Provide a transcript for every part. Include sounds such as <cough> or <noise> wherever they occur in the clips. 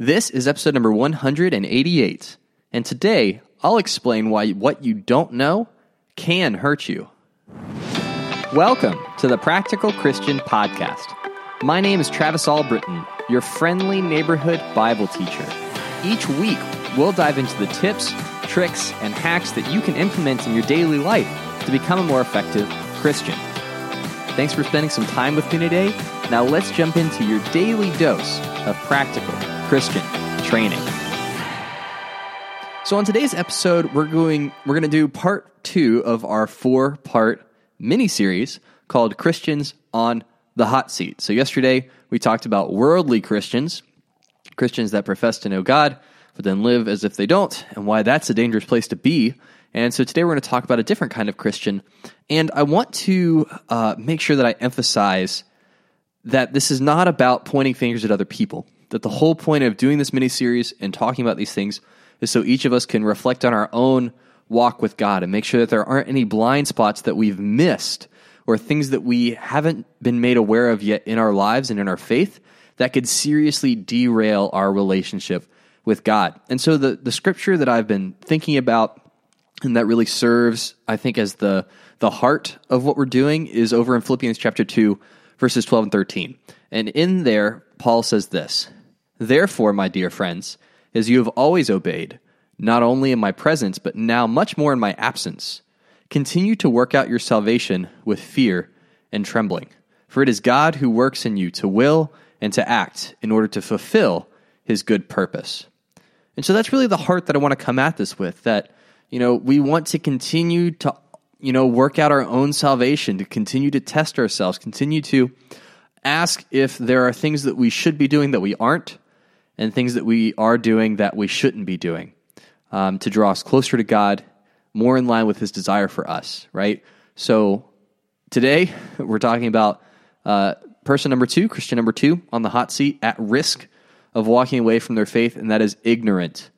This is episode number 188, and today I'll explain why what you don't know can hurt you. Welcome to the Practical Christian Podcast. My name is Travis Albritton, your friendly neighborhood Bible teacher. Each week, we'll dive into the tips, tricks, and hacks that you can implement in your daily life to become a more effective Christian. Thanks for spending some time with me today. Now let's jump into your daily dose of practical Christian training. So on today's episode, we're going we're going to do part 2 of our four-part mini series called Christians on the Hot Seat. So yesterday we talked about worldly Christians, Christians that profess to know God but then live as if they don't, and why that's a dangerous place to be. And so today we're going to talk about a different kind of Christian. And I want to uh, make sure that I emphasize that this is not about pointing fingers at other people. That the whole point of doing this mini series and talking about these things is so each of us can reflect on our own walk with God and make sure that there aren't any blind spots that we've missed or things that we haven't been made aware of yet in our lives and in our faith that could seriously derail our relationship with God. And so the, the scripture that I've been thinking about and that really serves, I think, as the the heart of what we're doing is over in Philippians chapter 2, verses 12 and 13. And in there, Paul says this Therefore, my dear friends, as you have always obeyed, not only in my presence, but now much more in my absence, continue to work out your salvation with fear and trembling. For it is God who works in you to will and to act in order to fulfill his good purpose. And so that's really the heart that I want to come at this with that, you know, we want to continue to, you know, work out our own salvation, to continue to test ourselves, continue to ask if there are things that we should be doing that we aren't, and things that we are doing that we shouldn't be doing um, to draw us closer to God, more in line with His desire for us, right? So today <laughs> we're talking about uh, person number two, Christian number two, on the hot seat at risk of walking away from their faith, and that is ignorant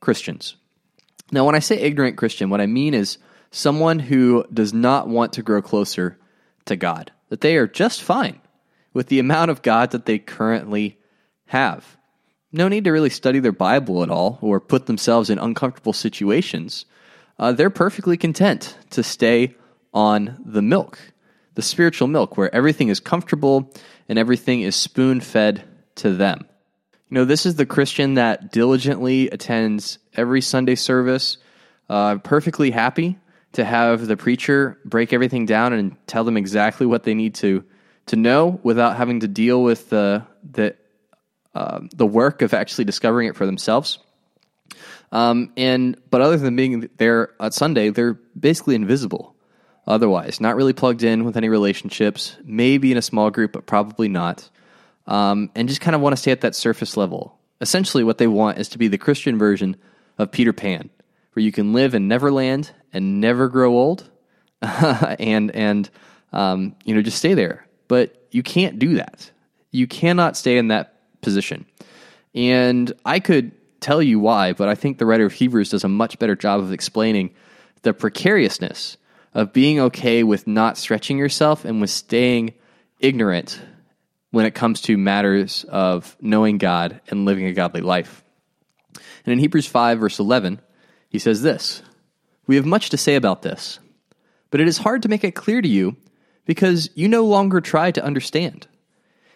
Christians. Now, when I say ignorant Christian, what I mean is someone who does not want to grow closer to God, that they are just fine with the amount of God that they currently have no need to really study their Bible at all or put themselves in uncomfortable situations. Uh, they're perfectly content to stay on the milk, the spiritual milk, where everything is comfortable and everything is spoon fed to them. You know, this is the Christian that diligently attends every Sunday service, uh, perfectly happy to have the preacher break everything down and tell them exactly what they need to to know without having to deal with the the um, the work of actually discovering it for themselves. Um, and but other than being there on Sunday, they're basically invisible. Otherwise, not really plugged in with any relationships. Maybe in a small group, but probably not. Um, and just kind of want to stay at that surface level. Essentially, what they want is to be the Christian version of Peter Pan, where you can live in Neverland and never grow old, <laughs> and and um, you know just stay there. But you can't do that. You cannot stay in that position. And I could tell you why, but I think the writer of Hebrews does a much better job of explaining the precariousness of being okay with not stretching yourself and with staying ignorant when it comes to matters of knowing God and living a godly life. And in Hebrews 5, verse 11, he says this We have much to say about this, but it is hard to make it clear to you because you no longer try to understand.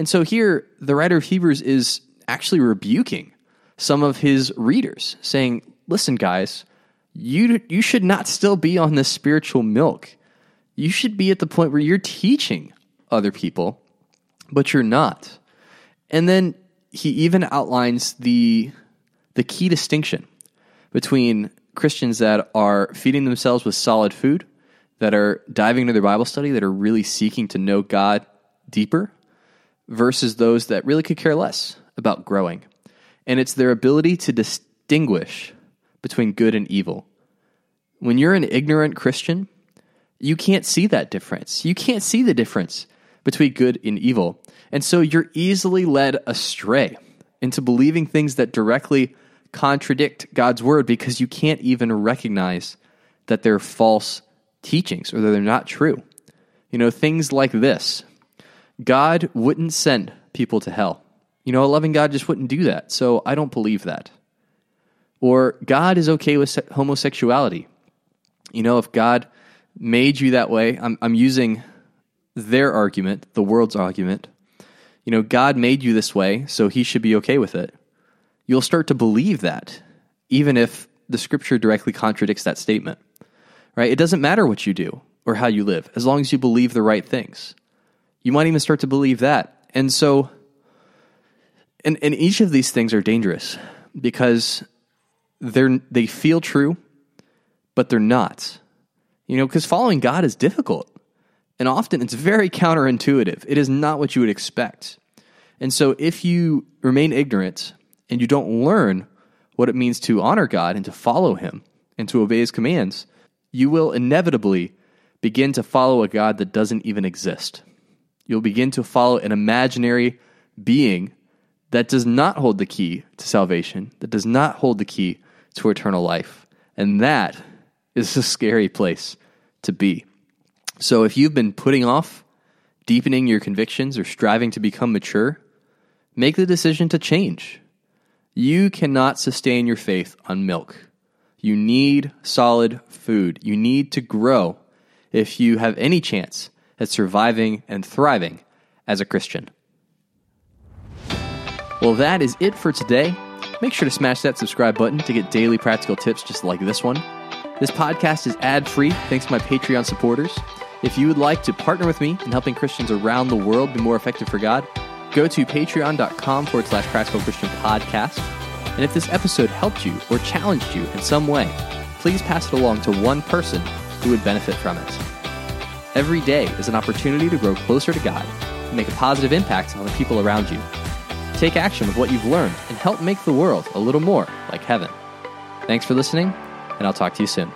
And so here, the writer of Hebrews is actually rebuking some of his readers, saying, Listen, guys, you, you should not still be on this spiritual milk. You should be at the point where you're teaching other people, but you're not. And then he even outlines the, the key distinction between Christians that are feeding themselves with solid food, that are diving into their Bible study, that are really seeking to know God deeper, versus those that really could care less about growing. And it's their ability to distinguish between good and evil. When you're an ignorant Christian, you can't see that difference. You can't see the difference between good and evil. And so you're easily led astray into believing things that directly contradict God's word because you can't even recognize that they're false teachings or that they're not true. You know, things like this God wouldn't send people to hell. You know, a loving God just wouldn't do that. So I don't believe that. Or God is okay with homosexuality. You know, if God made you that way, I'm, I'm using their argument, the world's argument. You know, God made you this way, so he should be okay with it. You'll start to believe that, even if the scripture directly contradicts that statement. Right? It doesn't matter what you do or how you live, as long as you believe the right things. You might even start to believe that. And so, and, and each of these things are dangerous because they're, they feel true, but they're not. You know, because following God is difficult. And often it's very counterintuitive. It is not what you would expect. And so if you remain ignorant and you don't learn what it means to honor God and to follow Him and to obey His commands, you will inevitably begin to follow a God that doesn't even exist. You'll begin to follow an imaginary being that does not hold the key to salvation, that does not hold the key to eternal life. And that is a scary place to be. So if you've been putting off deepening your convictions or striving to become mature, make the decision to change. You cannot sustain your faith on milk. You need solid food. You need to grow if you have any chance at surviving and thriving as a Christian. Well, that is it for today. Make sure to smash that subscribe button to get daily practical tips just like this one. This podcast is ad free thanks to my Patreon supporters. If you would like to partner with me in helping Christians around the world be more effective for God, go to patreon.com forward slash practical Christian podcast. And if this episode helped you or challenged you in some way, please pass it along to one person who would benefit from it. Every day is an opportunity to grow closer to God and make a positive impact on the people around you. Take action with what you've learned and help make the world a little more like heaven. Thanks for listening, and I'll talk to you soon.